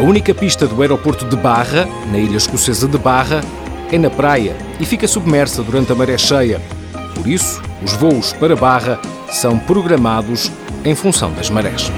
A única pista do aeroporto de Barra, na ilha escocesa de Barra, é na praia e fica submersa durante a maré cheia. Por isso, os voos para Barra são programados em função das marés.